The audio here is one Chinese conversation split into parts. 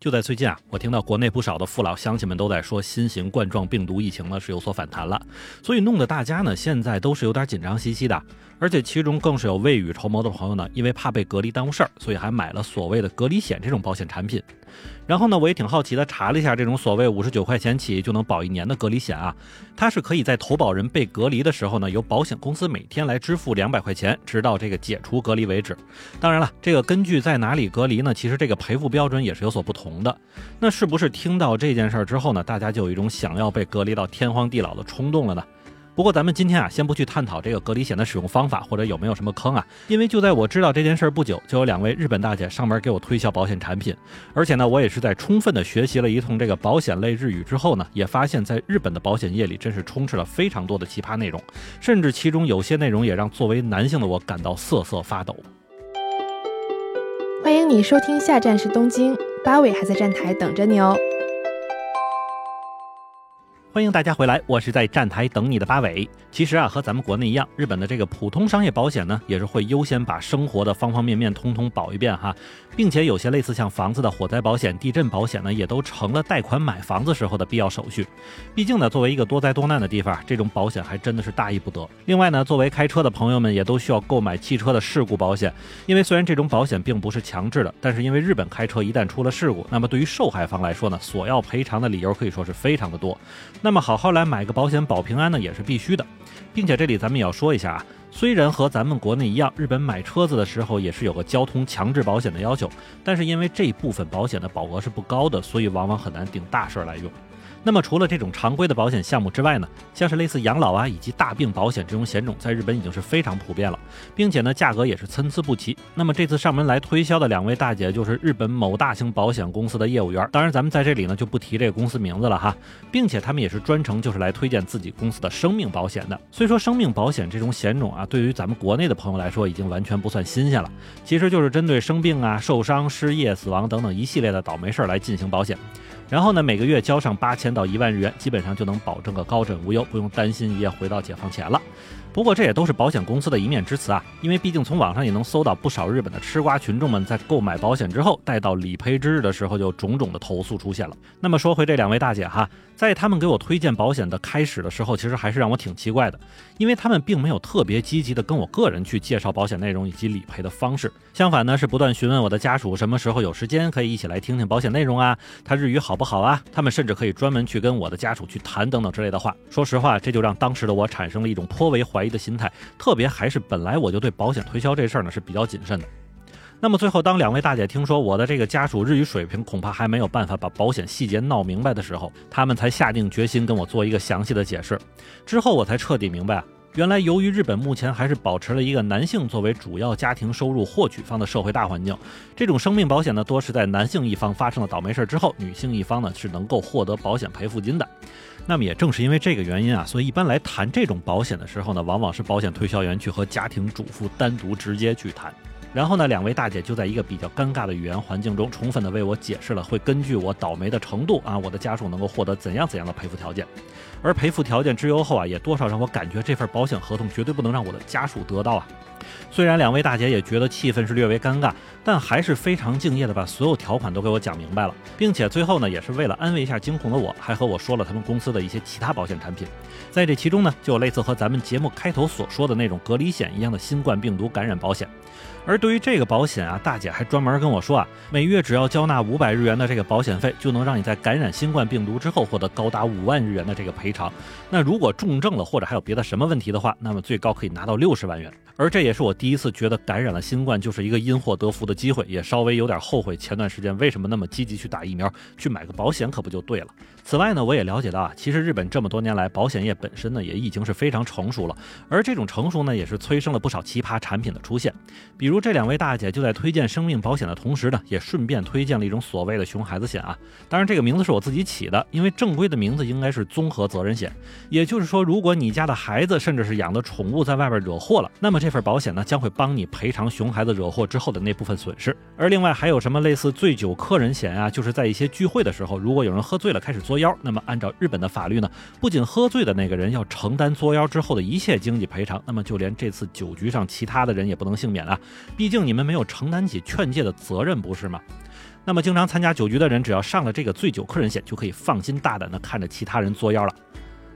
就在最近啊，我听到国内不少的父老乡亲们都在说新型冠状病毒疫情呢是有所反弹了，所以弄得大家呢现在都是有点紧张兮兮的，而且其中更是有未雨绸缪的朋友呢，因为怕被隔离耽误事儿，所以还买了所谓的隔离险这种保险产品。然后呢，我也挺好奇的，查了一下这种所谓五十九块钱起就能保一年的隔离险啊，它是可以在投保人被隔离的时候呢，由保险公司每天来支付两百块钱，直到这个解除隔离为止。当然了，这个根据在哪里隔离呢，其实这个赔付标准也是有所不同的。那是不是听到这件事儿之后呢，大家就有一种想要被隔离到天荒地老的冲动了呢？不过咱们今天啊，先不去探讨这个隔离险的使用方法或者有没有什么坑啊，因为就在我知道这件事儿不久，就有两位日本大姐上门给我推销保险产品，而且呢，我也是在充分的学习了一通这个保险类日语之后呢，也发现，在日本的保险业里真是充斥了非常多的奇葩内容，甚至其中有些内容也让作为男性的我感到瑟瑟发抖。欢迎你收听，下站是东京，八尾还在站台等着你哦。欢迎大家回来，我是在站台等你的八尾。其实啊，和咱们国内一样，日本的这个普通商业保险呢，也是会优先把生活的方方面面通通保一遍哈，并且有些类似像房子的火灾保险、地震保险呢，也都成了贷款买房子时候的必要手续。毕竟呢，作为一个多灾多难的地方，这种保险还真的是大意不得。另外呢，作为开车的朋友们，也都需要购买汽车的事故保险，因为虽然这种保险并不是强制的，但是因为日本开车一旦出了事故，那么对于受害方来说呢，索要赔偿的理由可以说是非常的多。那么好好来买个保险保平安呢，也是必须的，并且这里咱们也要说一下啊，虽然和咱们国内一样，日本买车子的时候也是有个交通强制保险的要求，但是因为这部分保险的保额是不高的，所以往往很难顶大事来用。那么除了这种常规的保险项目之外呢，像是类似养老啊以及大病保险这种险种，在日本已经是非常普遍了，并且呢价格也是参差不齐。那么这次上门来推销的两位大姐，就是日本某大型保险公司的业务员，当然咱们在这里呢就不提这个公司名字了哈，并且他们也是专程就是来推荐自己公司的生命保险的。虽说生命保险这种险种啊，对于咱们国内的朋友来说已经完全不算新鲜了，其实就是针对生病啊、受伤、失业、死亡等等一系列的倒霉事儿来进行保险。然后呢，每个月交上八千到一万日元，基本上就能保证个高枕无忧，不用担心一夜回到解放前了。不过这也都是保险公司的一面之词啊，因为毕竟从网上也能搜到不少日本的吃瓜群众们在购买保险之后，待到理赔之日的时候，就种种的投诉出现了。那么说回这两位大姐哈，在他们给我推荐保险的开始的时候，其实还是让我挺奇怪的，因为他们并没有特别积极的跟我个人去介绍保险内容以及理赔的方式，相反呢是不断询问我的家属什么时候有时间可以一起来听听保险内容啊，他日语好不好啊？他们甚至可以专门去跟我的家属去谈等等之类的话。说实话，这就让当时的我产生了一种颇为怀。疑的心态，特别还是本来我就对保险推销这事儿呢是比较谨慎的。那么最后，当两位大姐听说我的这个家属日语水平恐怕还没有办法把保险细节闹明白的时候，他们才下定决心跟我做一个详细的解释。之后我才彻底明白，原来由于日本目前还是保持了一个男性作为主要家庭收入获取方的社会大环境，这种生命保险呢多是在男性一方发生了倒霉事儿之后，女性一方呢是能够获得保险赔付金的。那么也正是因为这个原因啊，所以一般来谈这种保险的时候呢，往往是保险推销员去和家庭主妇单独直接去谈。然后呢，两位大姐就在一个比较尴尬的语言环境中，充分的为我解释了会根据我倒霉的程度啊，我的家属能够获得怎样怎样的赔付条件。而赔付条件之优后啊，也多少让我感觉这份保险合同绝对不能让我的家属得到啊。虽然两位大姐也觉得气氛是略微尴尬，但还是非常敬业的把所有条款都给我讲明白了，并且最后呢，也是为了安慰一下惊恐的我，还和我说了他们公司的一些其他保险产品。在这其中呢，就有类似和咱们节目开头所说的那种隔离险一样的新冠病毒感染保险。而对于这个保险啊，大姐还专门跟我说啊，每月只要交纳五百日元的这个保险费，就能让你在感染新冠病毒之后获得高达五万日元的这个赔偿。那如果重症了或者还有别的什么问题的话，那么最高可以拿到六十万元。而这也也是我第一次觉得感染了新冠就是一个因祸得福的机会，也稍微有点后悔前段时间为什么那么积极去打疫苗，去买个保险可不就对了。此外呢，我也了解到啊，其实日本这么多年来，保险业本身呢也已经是非常成熟了，而这种成熟呢，也是催生了不少奇葩产品的出现。比如这两位大姐就在推荐生命保险的同时呢，也顺便推荐了一种所谓的熊孩子险啊。当然这个名字是我自己起的，因为正规的名字应该是综合责任险。也就是说，如果你家的孩子甚至是养的宠物在外边惹祸了，那么这份保险呢将会帮你赔偿熊孩子惹祸之后的那部分损失。而另外还有什么类似醉酒客人险啊，就是在一些聚会的时候，如果有人喝醉了开始作妖，那么按照日本的法律呢，不仅喝醉的那个人要承担作妖之后的一切经济赔偿，那么就连这次酒局上其他的人也不能幸免啊，毕竟你们没有承担起劝诫的责任，不是吗？那么经常参加酒局的人，只要上了这个醉酒客人险，就可以放心大胆地看着其他人作妖了。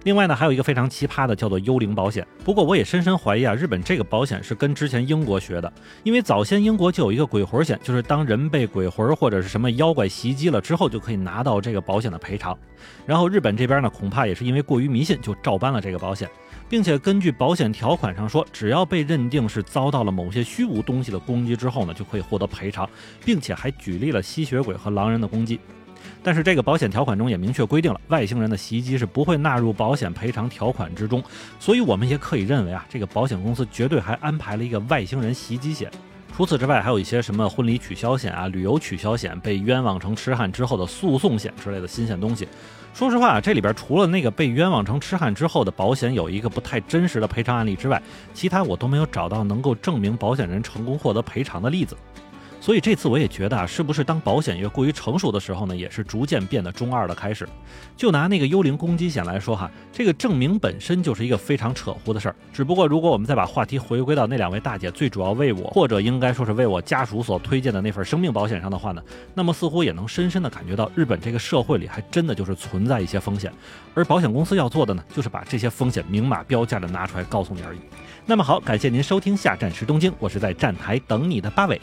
另外呢，还有一个非常奇葩的，叫做幽灵保险。不过我也深深怀疑啊，日本这个保险是跟之前英国学的，因为早先英国就有一个鬼魂险，就是当人被鬼魂或者是什么妖怪袭击了之后，就可以拿到这个保险的赔偿。然后日本这边呢，恐怕也是因为过于迷信，就照搬了这个保险，并且根据保险条款上说，只要被认定是遭到了某些虚无东西的攻击之后呢，就可以获得赔偿，并且还举例了吸血鬼和狼人的攻击。但是这个保险条款中也明确规定了，外星人的袭击是不会纳入保险赔偿条款之中，所以我们也可以认为啊，这个保险公司绝对还安排了一个外星人袭击险。除此之外，还有一些什么婚礼取消险啊、旅游取消险、被冤枉成痴汉之后的诉讼险之类的新鲜东西。说实话，这里边除了那个被冤枉成痴汉之后的保险有一个不太真实的赔偿案例之外，其他我都没有找到能够证明保险人成功获得赔偿的例子。所以这次我也觉得啊，是不是当保险业过于成熟的时候呢，也是逐渐变得中二的开始。就拿那个幽灵攻击险来说哈，这个证明本身就是一个非常扯乎的事儿。只不过如果我们再把话题回归到那两位大姐最主要为我，或者应该说是为我家属所推荐的那份生命保险上的话呢，那么似乎也能深深的感觉到日本这个社会里还真的就是存在一些风险，而保险公司要做的呢，就是把这些风险明码标价的拿出来告诉你而已。那么好，感谢您收听下站时东京，我是在站台等你的八尾。